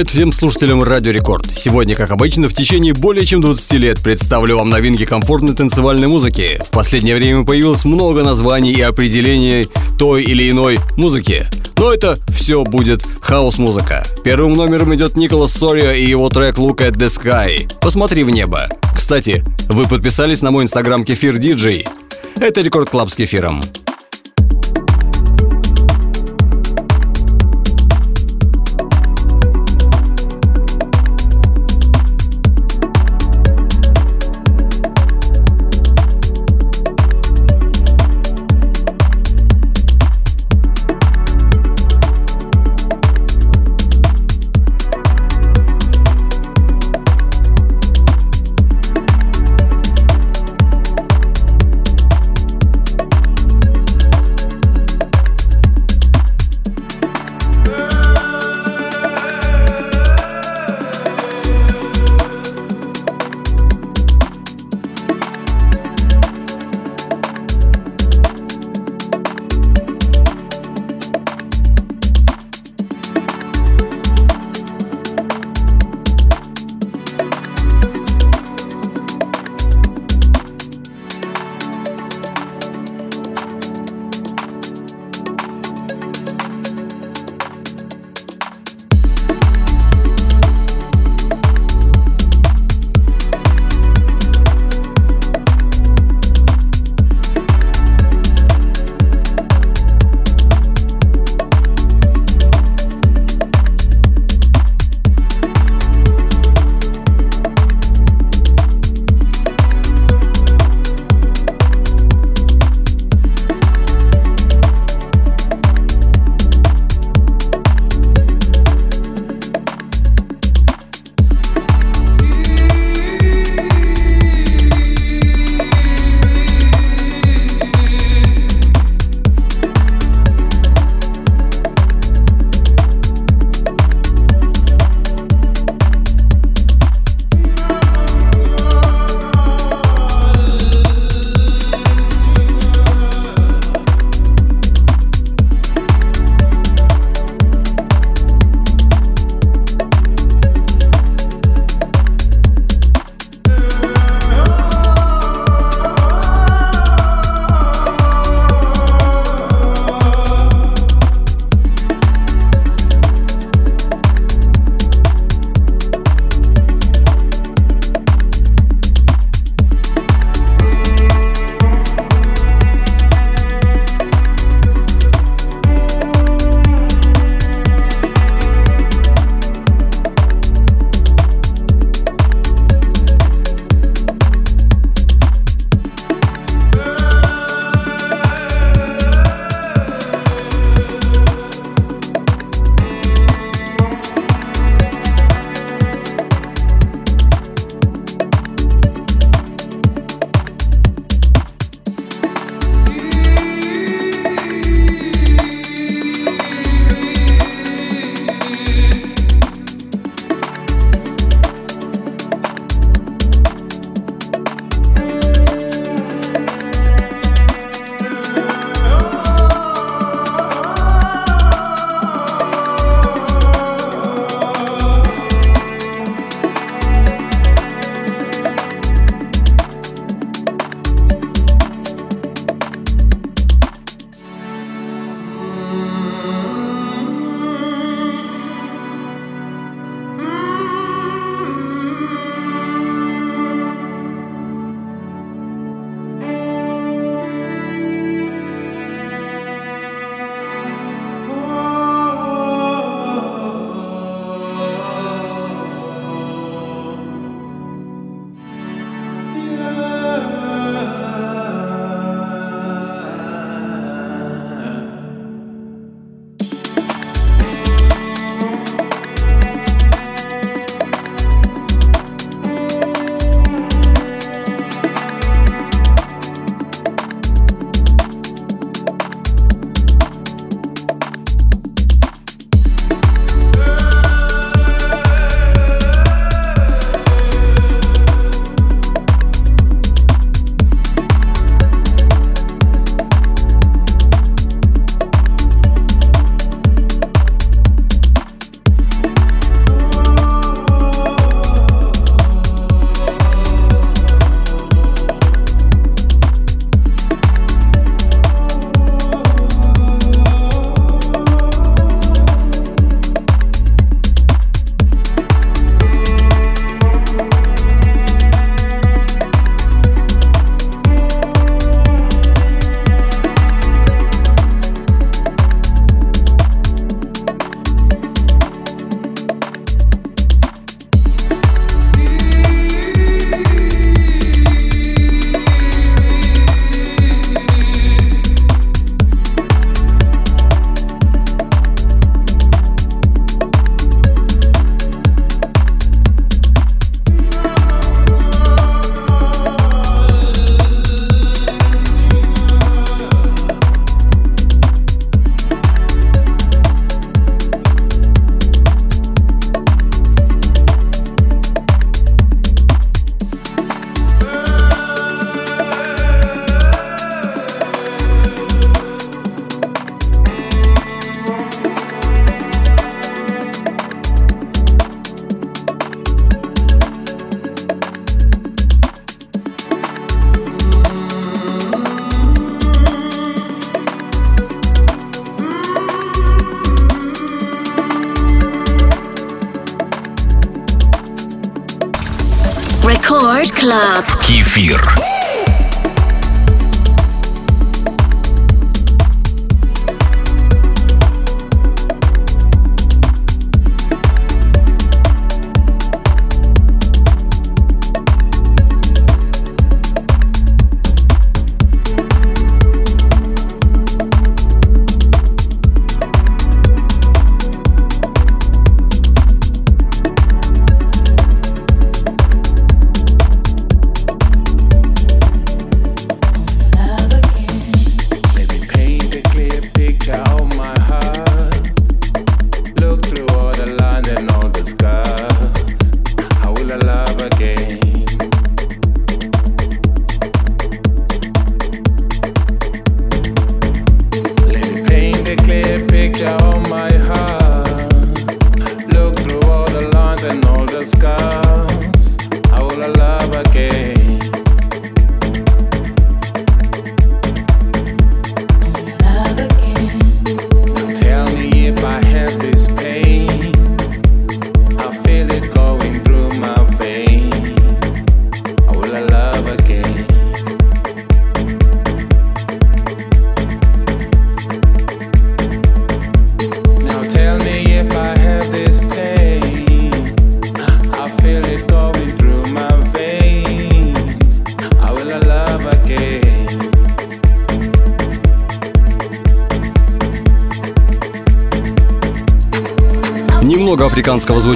Привет всем слушателям Радио Рекорд. Сегодня, как обычно, в течение более чем 20 лет представлю вам новинки комфортной танцевальной музыки. В последнее время появилось много названий и определений той или иной музыки. Но это все будет house-музыка. Первым номером идет Николас Сорио и его трек Look at the Sky. Посмотри в небо. Кстати, вы подписались на мой инстаграм Kefir DJ. Это Record Club с Кефиром.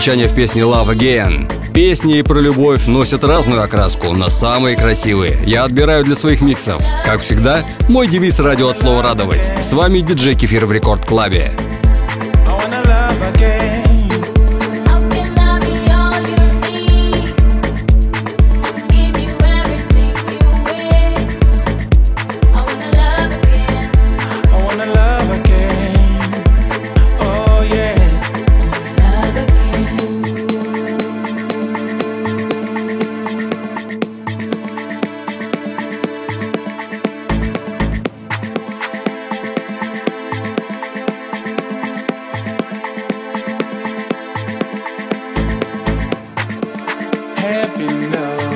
Звучания в песне Love Again. Песни про любовь носят разную окраску, но самые красивые я отбираю для своих миксов. Как всегда, мой девиз радио от слова «радовать». С вами диджей Кефир в Рекорд Клабе. have enough.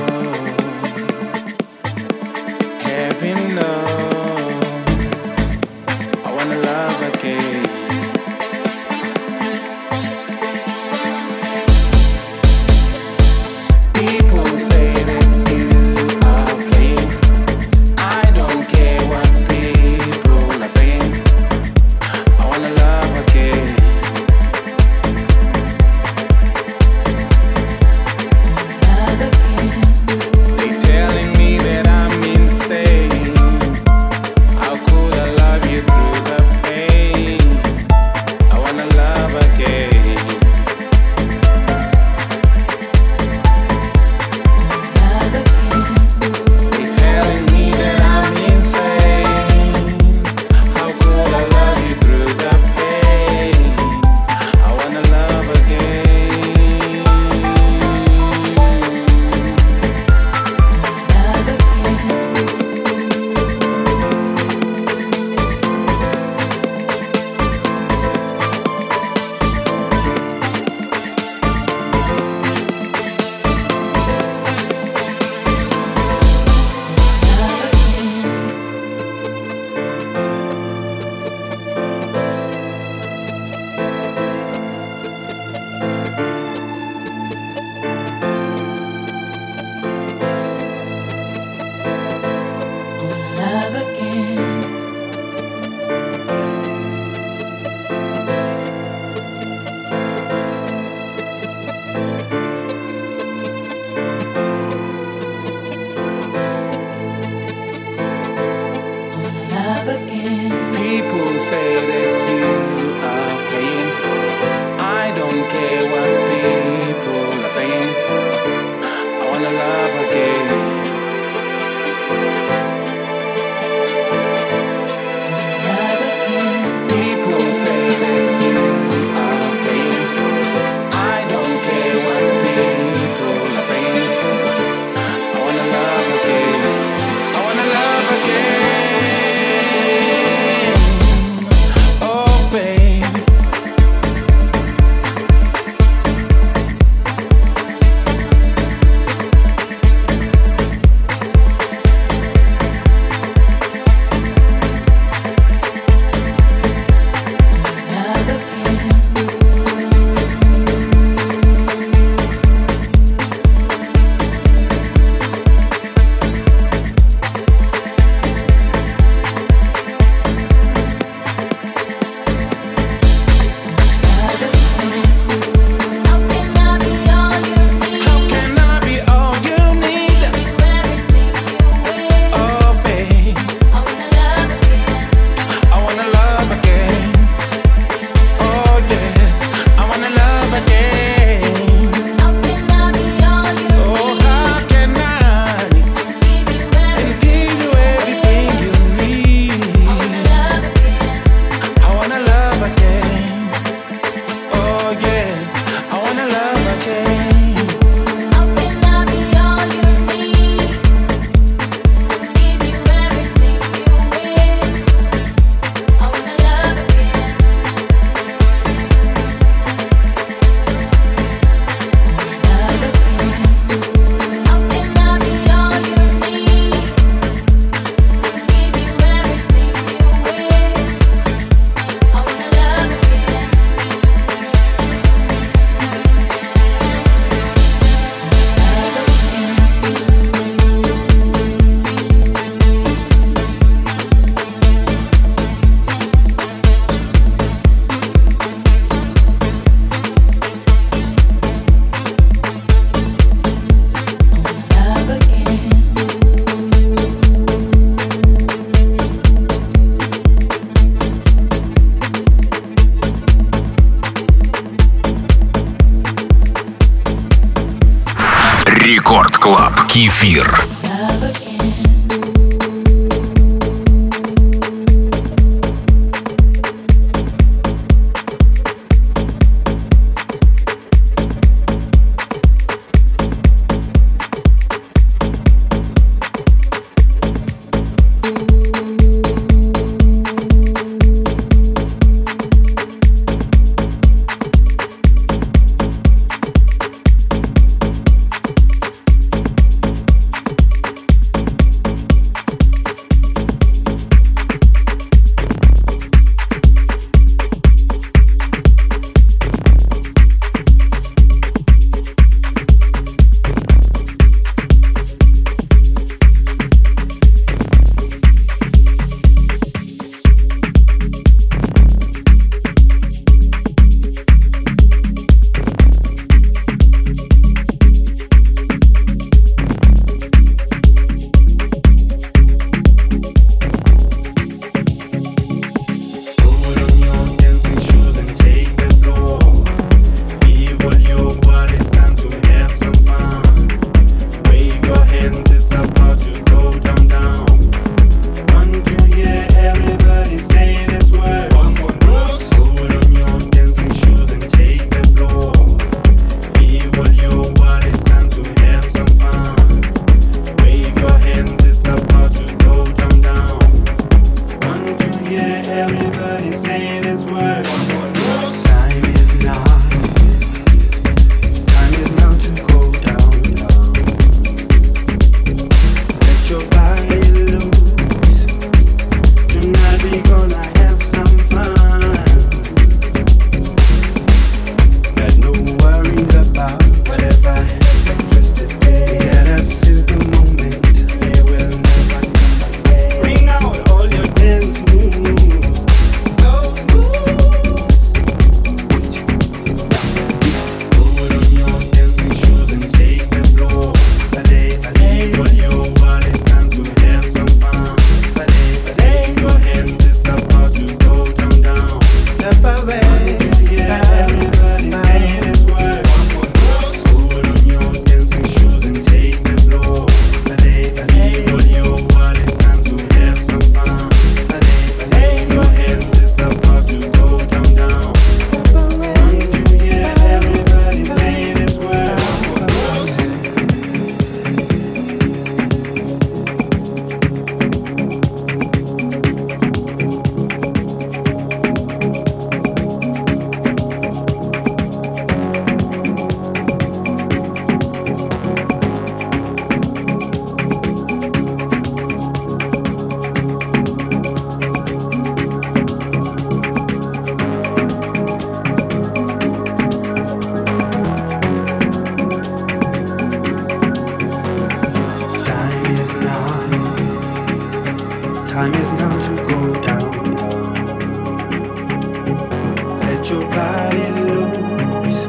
your body loose.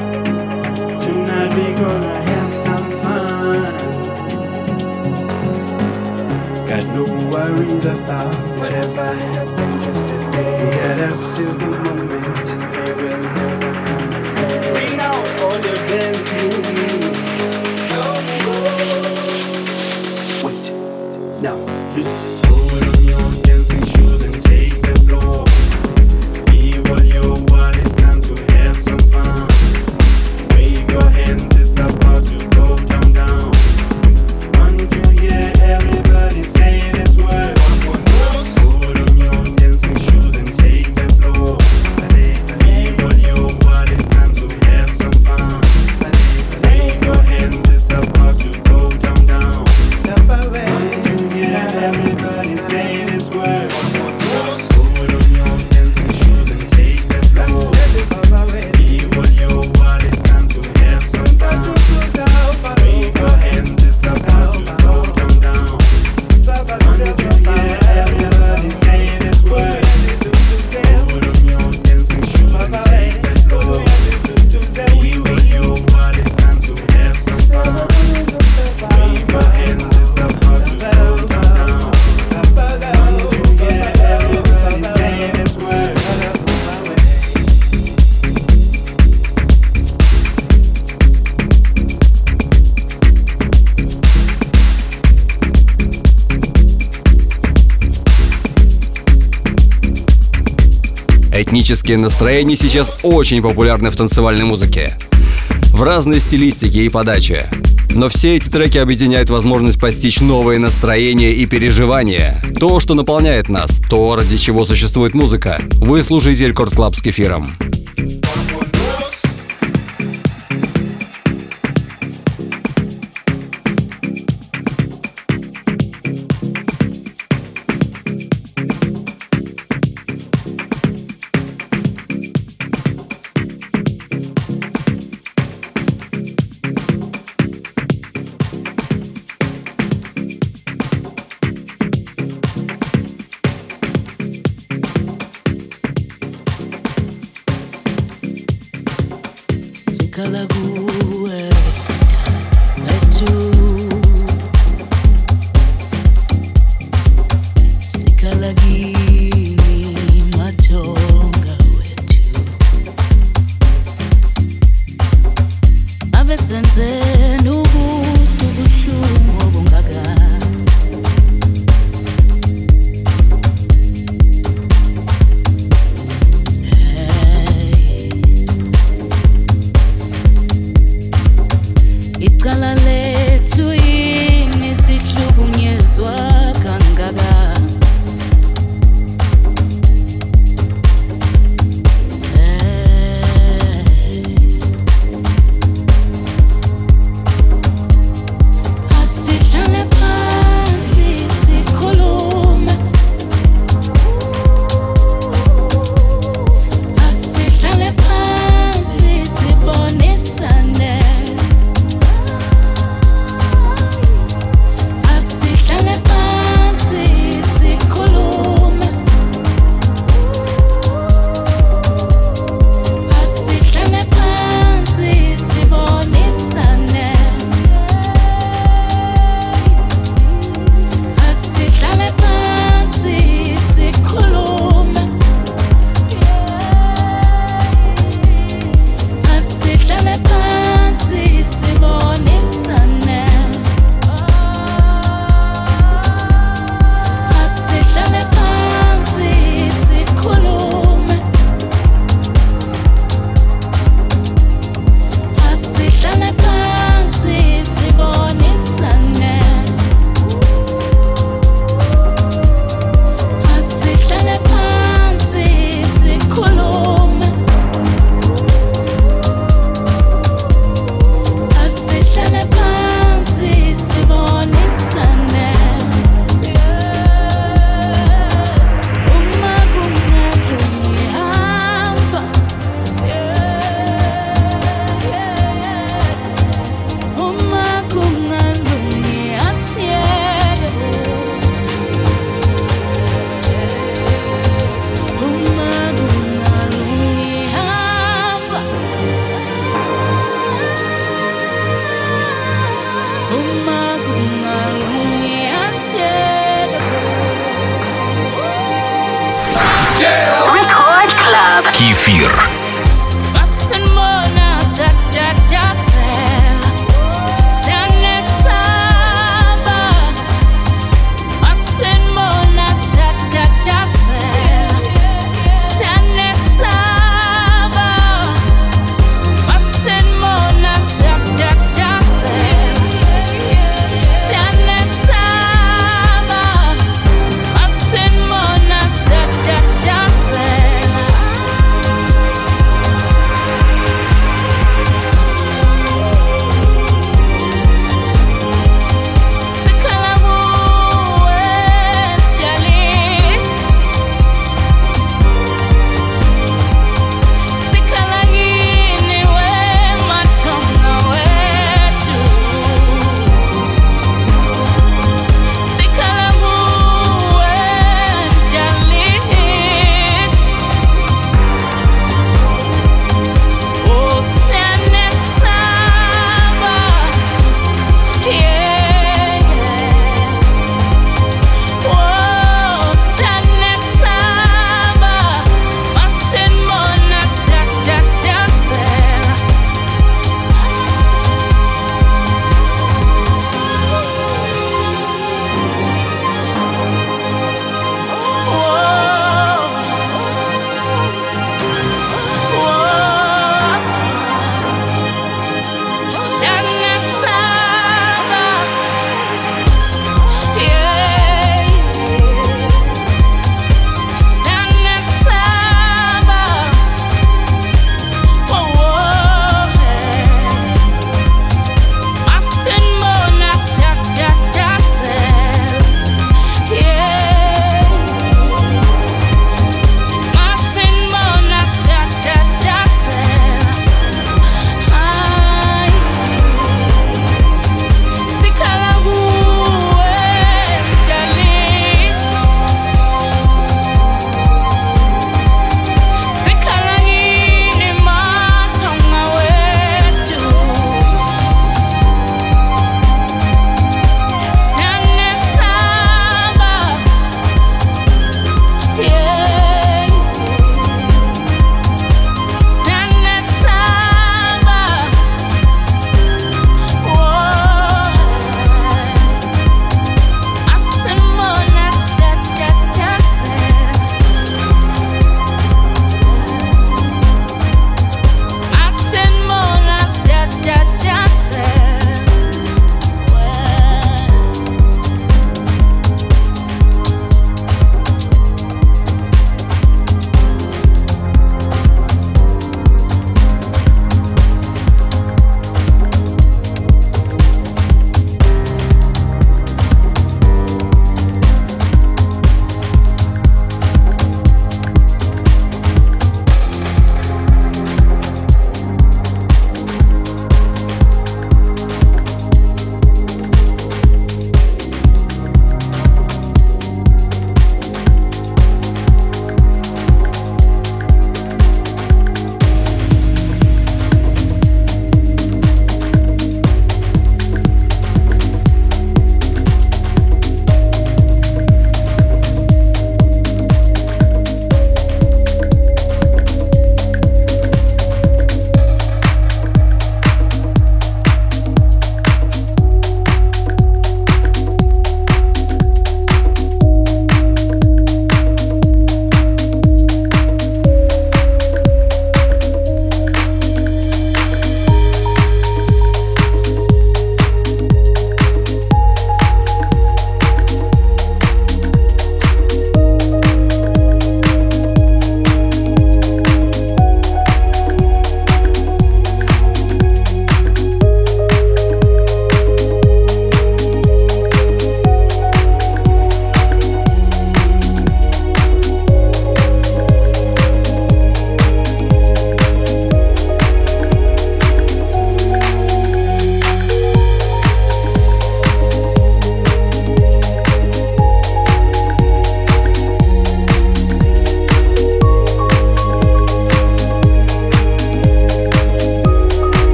Tonight we gonna have some fun. Got no worries about whatever happened yesterday. Yeah, this is the moment. Bring out all your dance moves. Этнические настроения сейчас очень популярны в танцевальной музыке. В разной стилистике и подаче. Но все эти треки объединяют возможность постичь новые настроения и переживания. То, что наполняет нас, то, ради чего существует музыка. Вы слушаете Record Club с кефиром.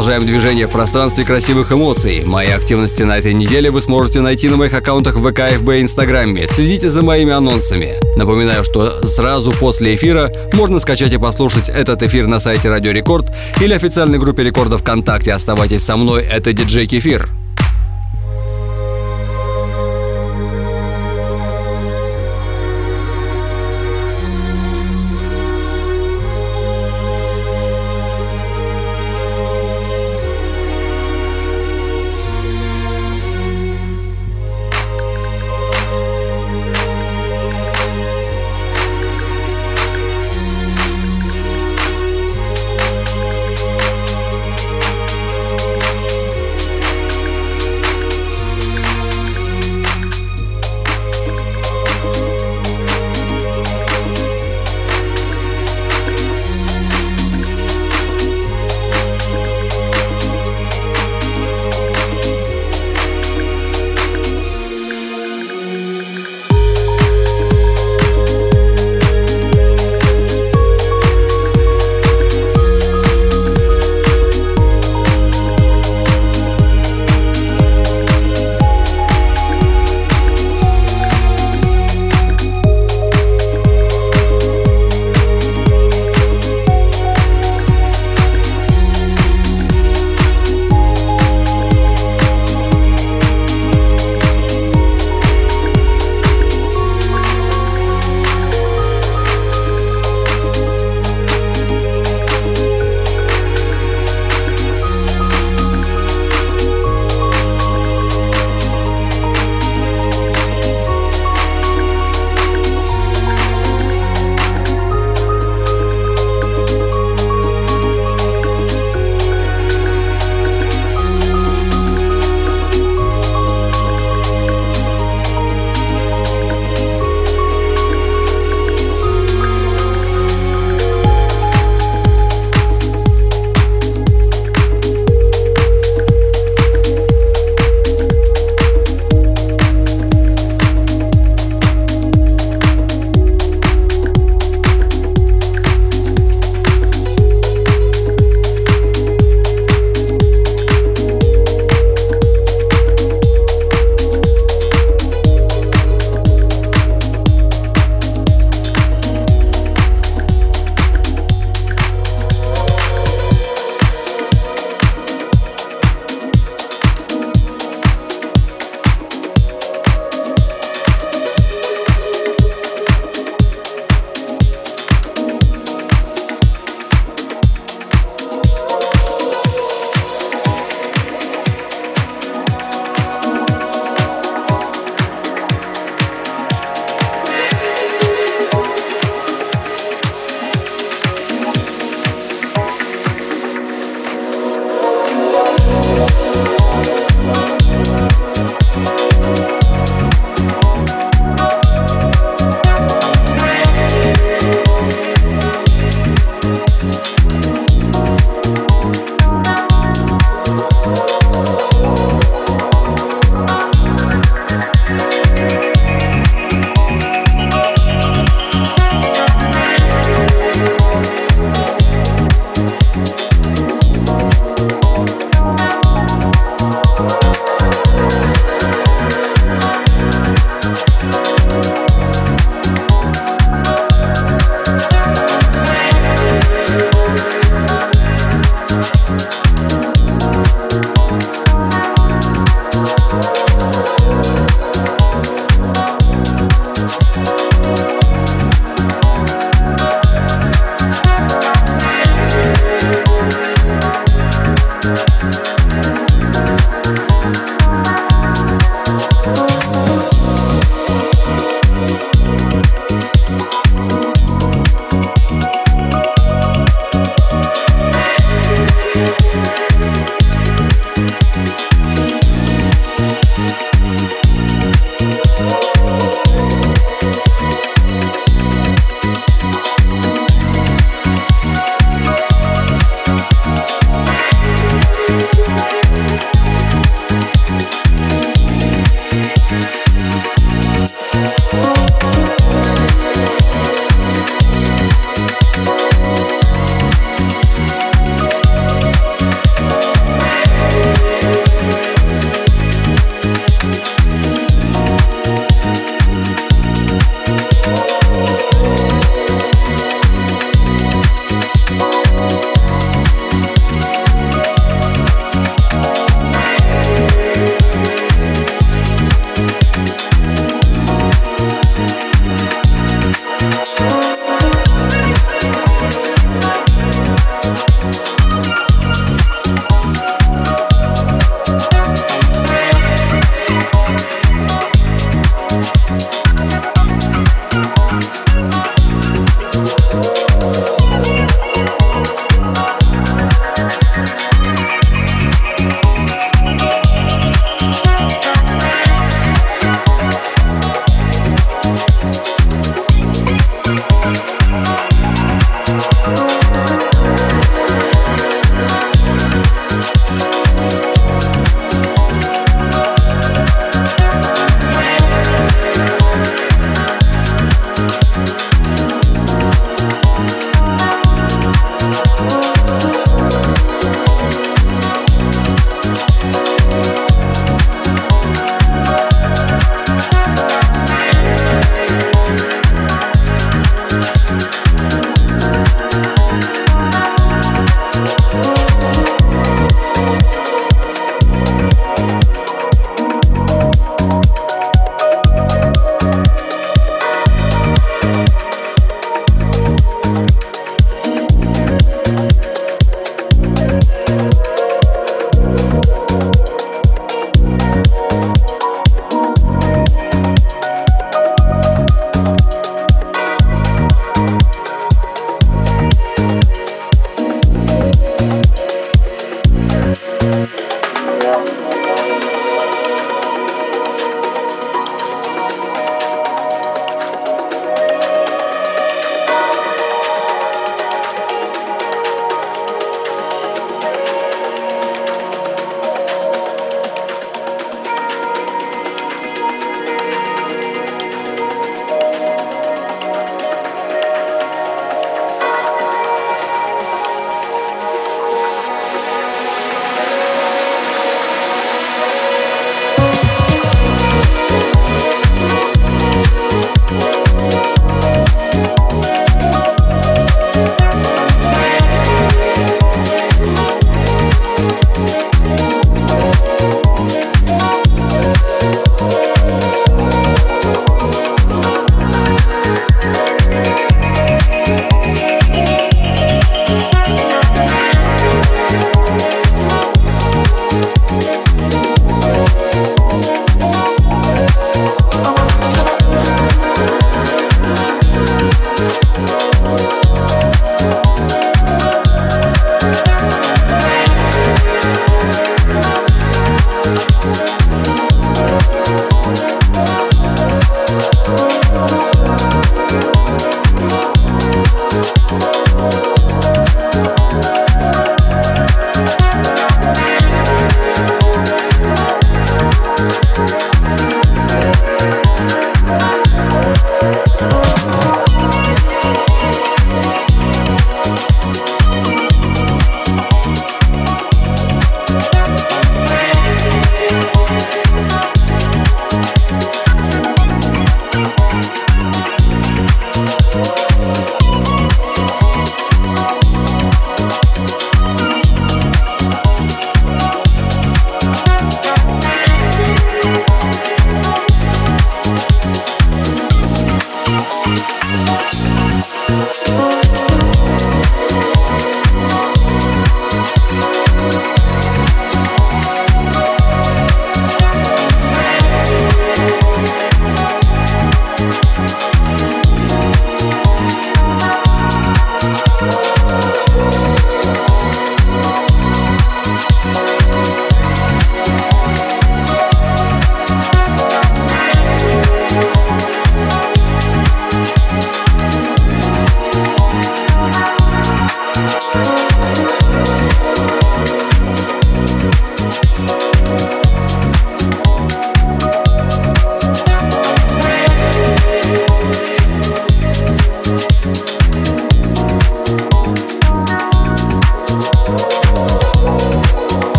Продолжаем движение в пространстве красивых эмоций. Мои активности на этой неделе вы сможете найти на моих аккаунтах в ВК, и Инстаграме. Следите за моими анонсами. Напоминаю, что сразу после эфира можно скачать и послушать этот эфир на сайте Радио Рекорд или официальной группе Рекорда ВКонтакте. Оставайтесь со мной, это диджей Кефир.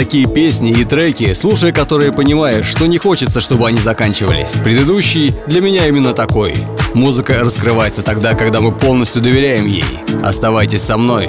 Такие песни и треки, слушая которые понимаешь, что не хочется, чтобы они заканчивались. Предыдущий для меня именно такой. Музыка раскрывается тогда, когда мы полностью доверяем ей. Оставайтесь со мной.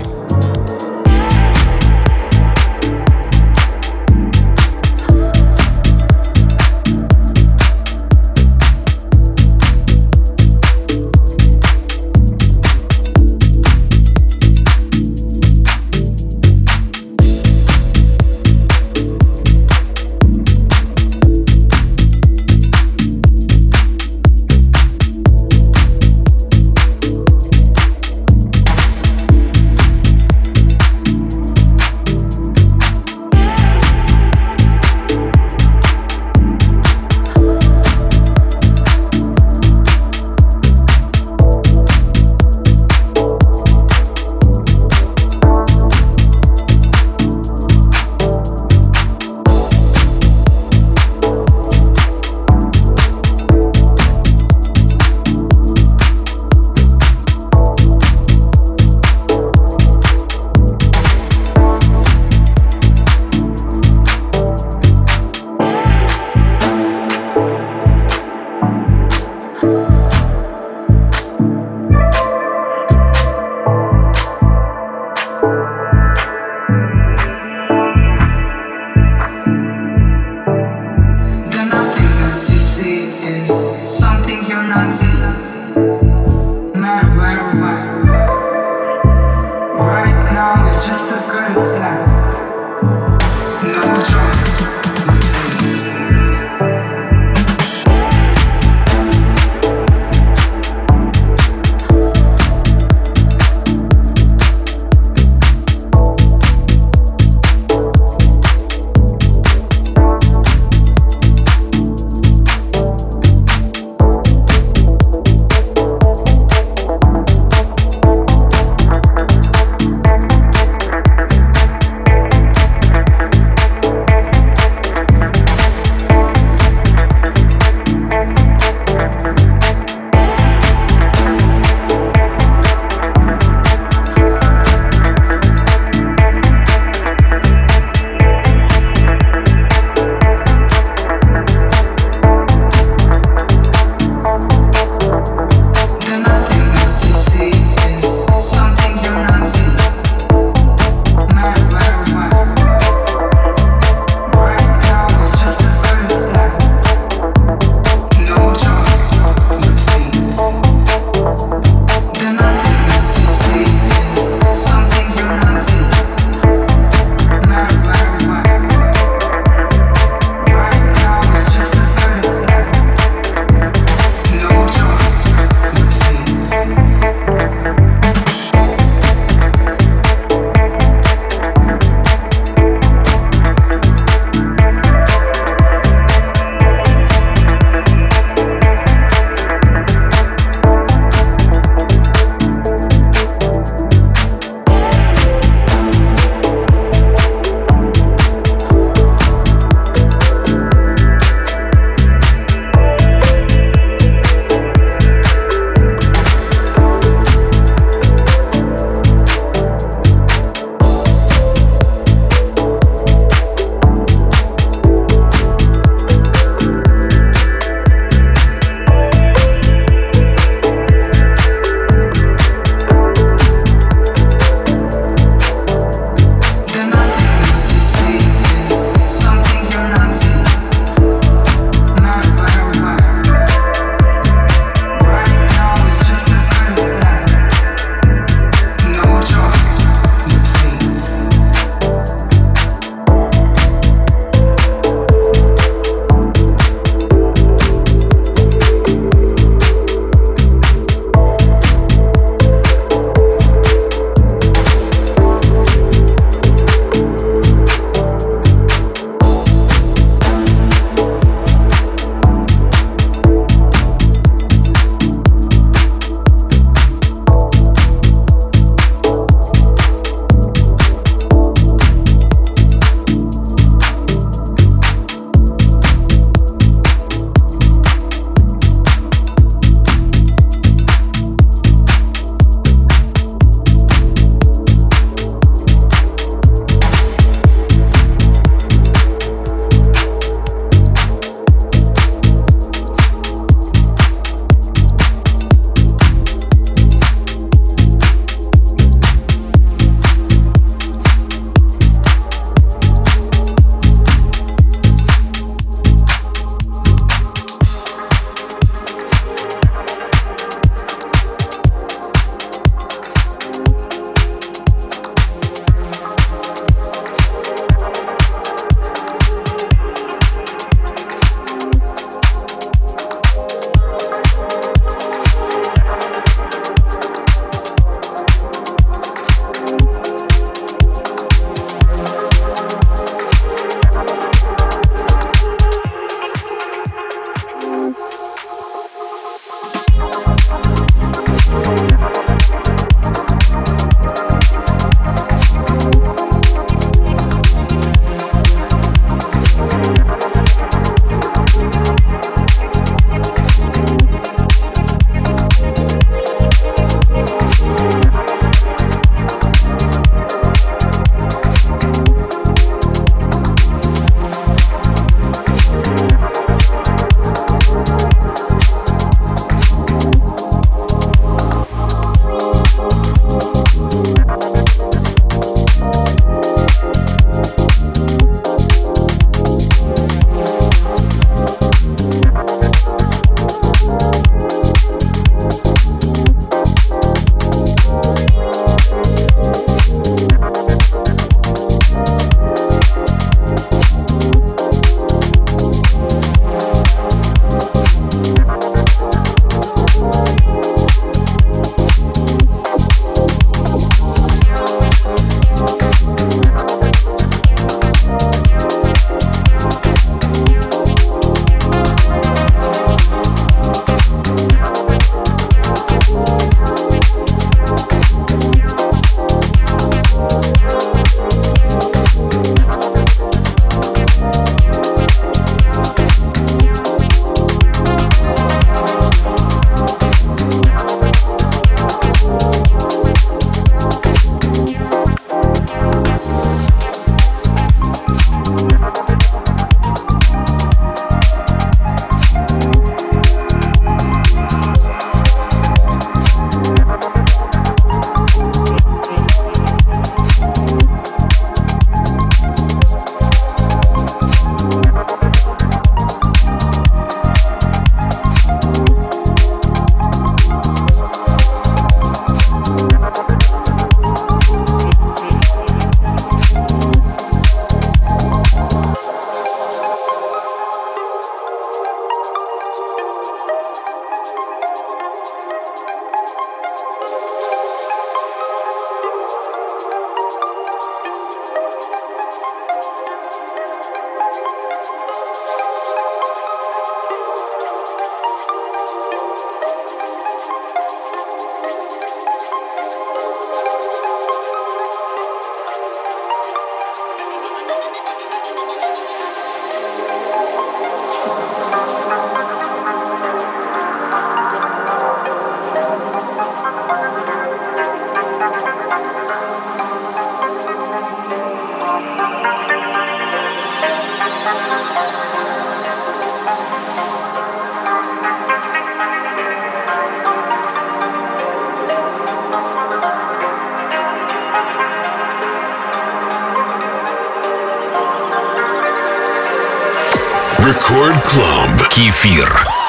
Рекорд Клаб. Кефир.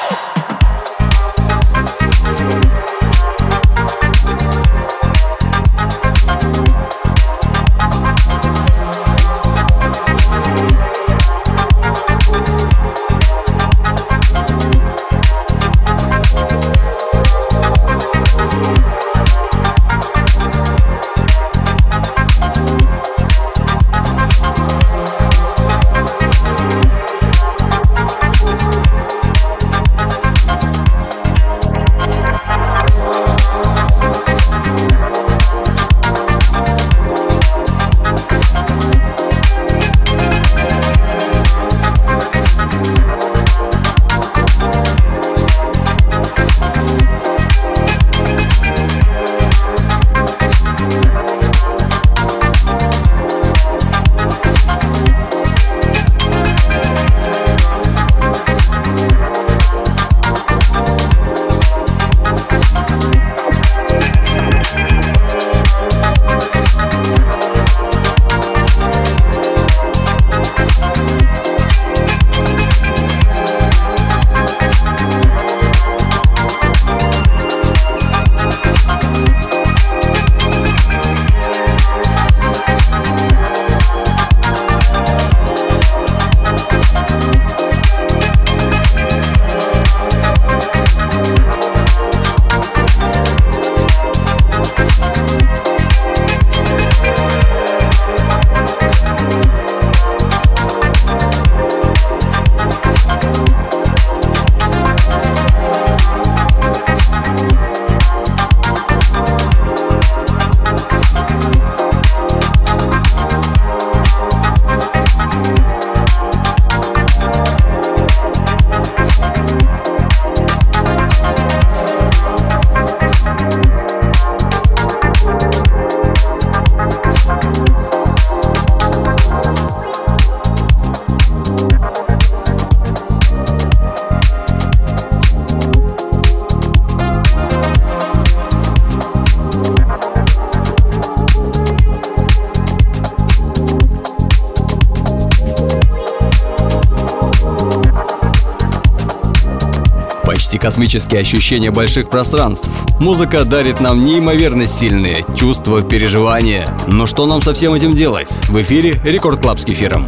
Космические ощущения больших пространств. Музыка дарит нам неимоверно сильные чувства, переживания. Но что нам со всем этим делать? В эфире Record Club с кефиром.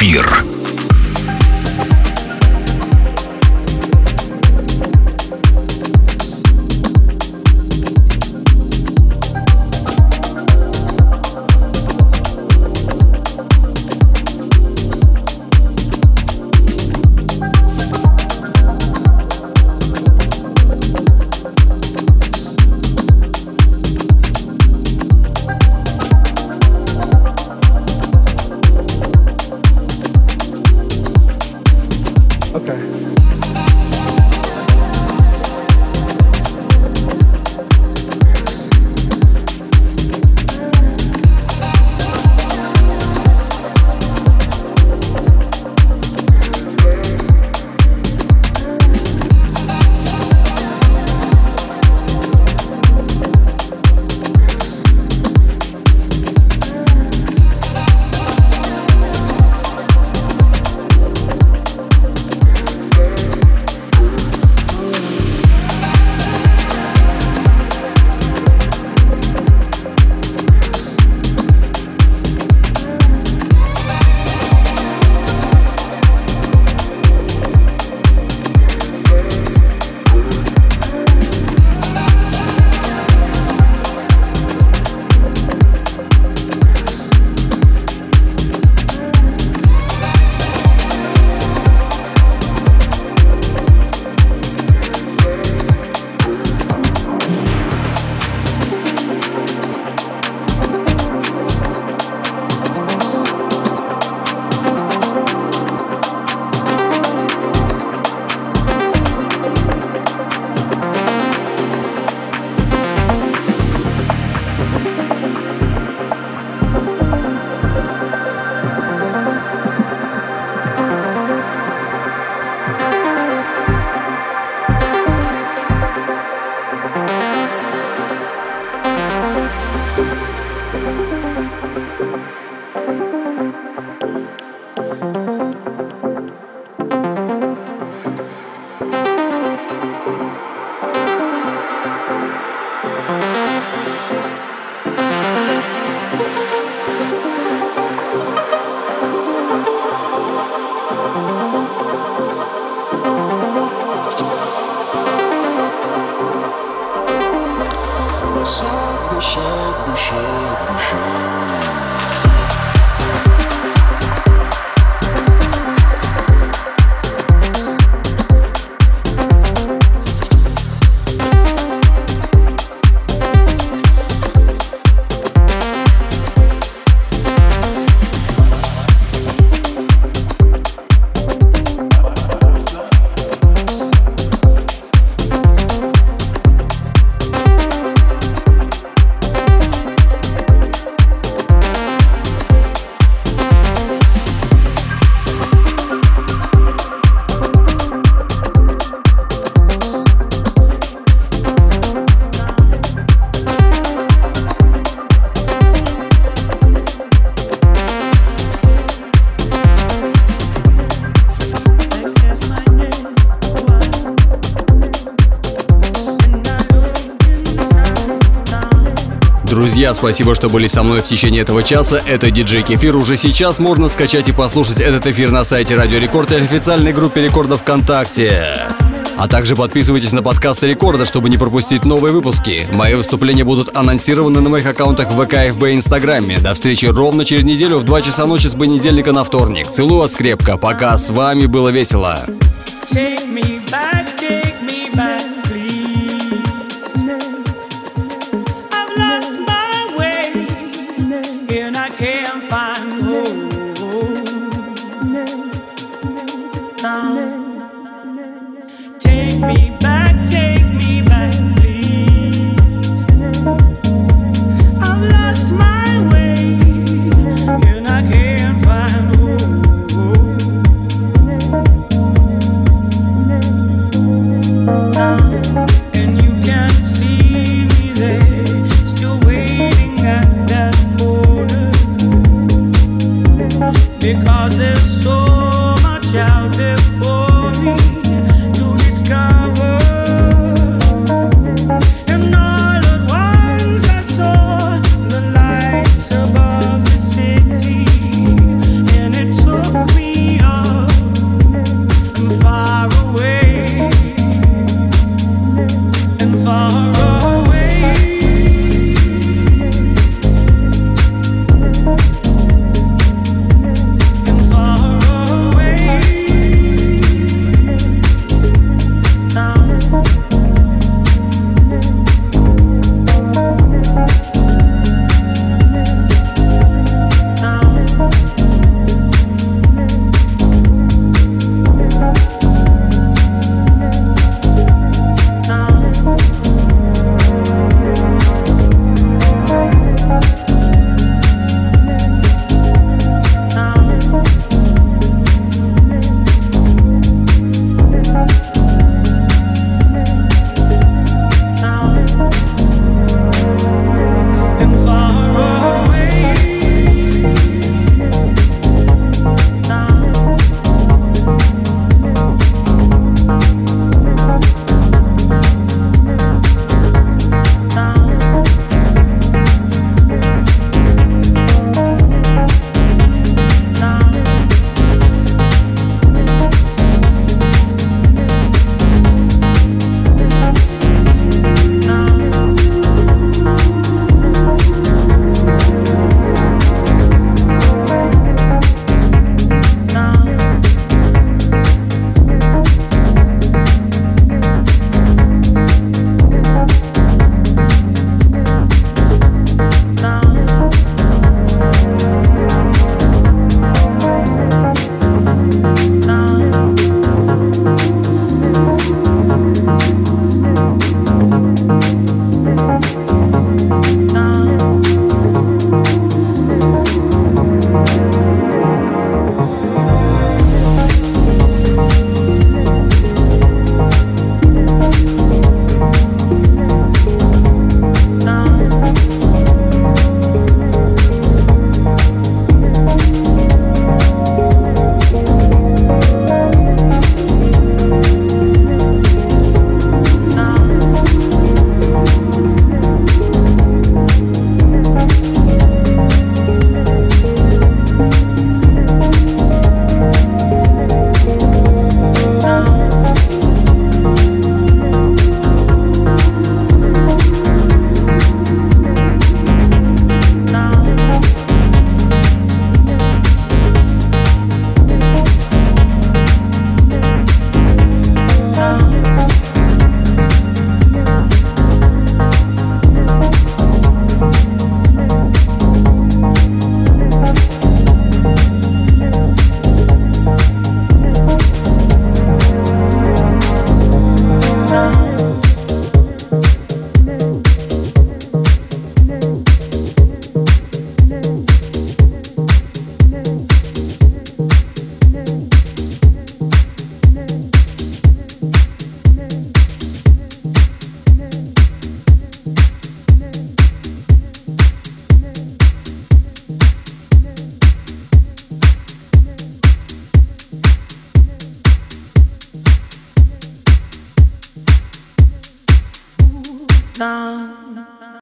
Кефир. Спасибо, что были со мной в течение этого часа. Это диджей Кефир. Уже сейчас можно скачать и послушать этот эфир на сайте Радио Рекорд и официальной группе Рекорда ВКонтакте. А также подписывайтесь на подкаст Рекорда, чтобы не пропустить новые выпуски. Мои выступления будут анонсированы на моих аккаунтах в ВК, ФБ и Инстаграме. До встречи ровно через неделю в 2 часа ночи с понедельника на вторник. Целую вас крепко. Пока. С вами было весело. Take me back,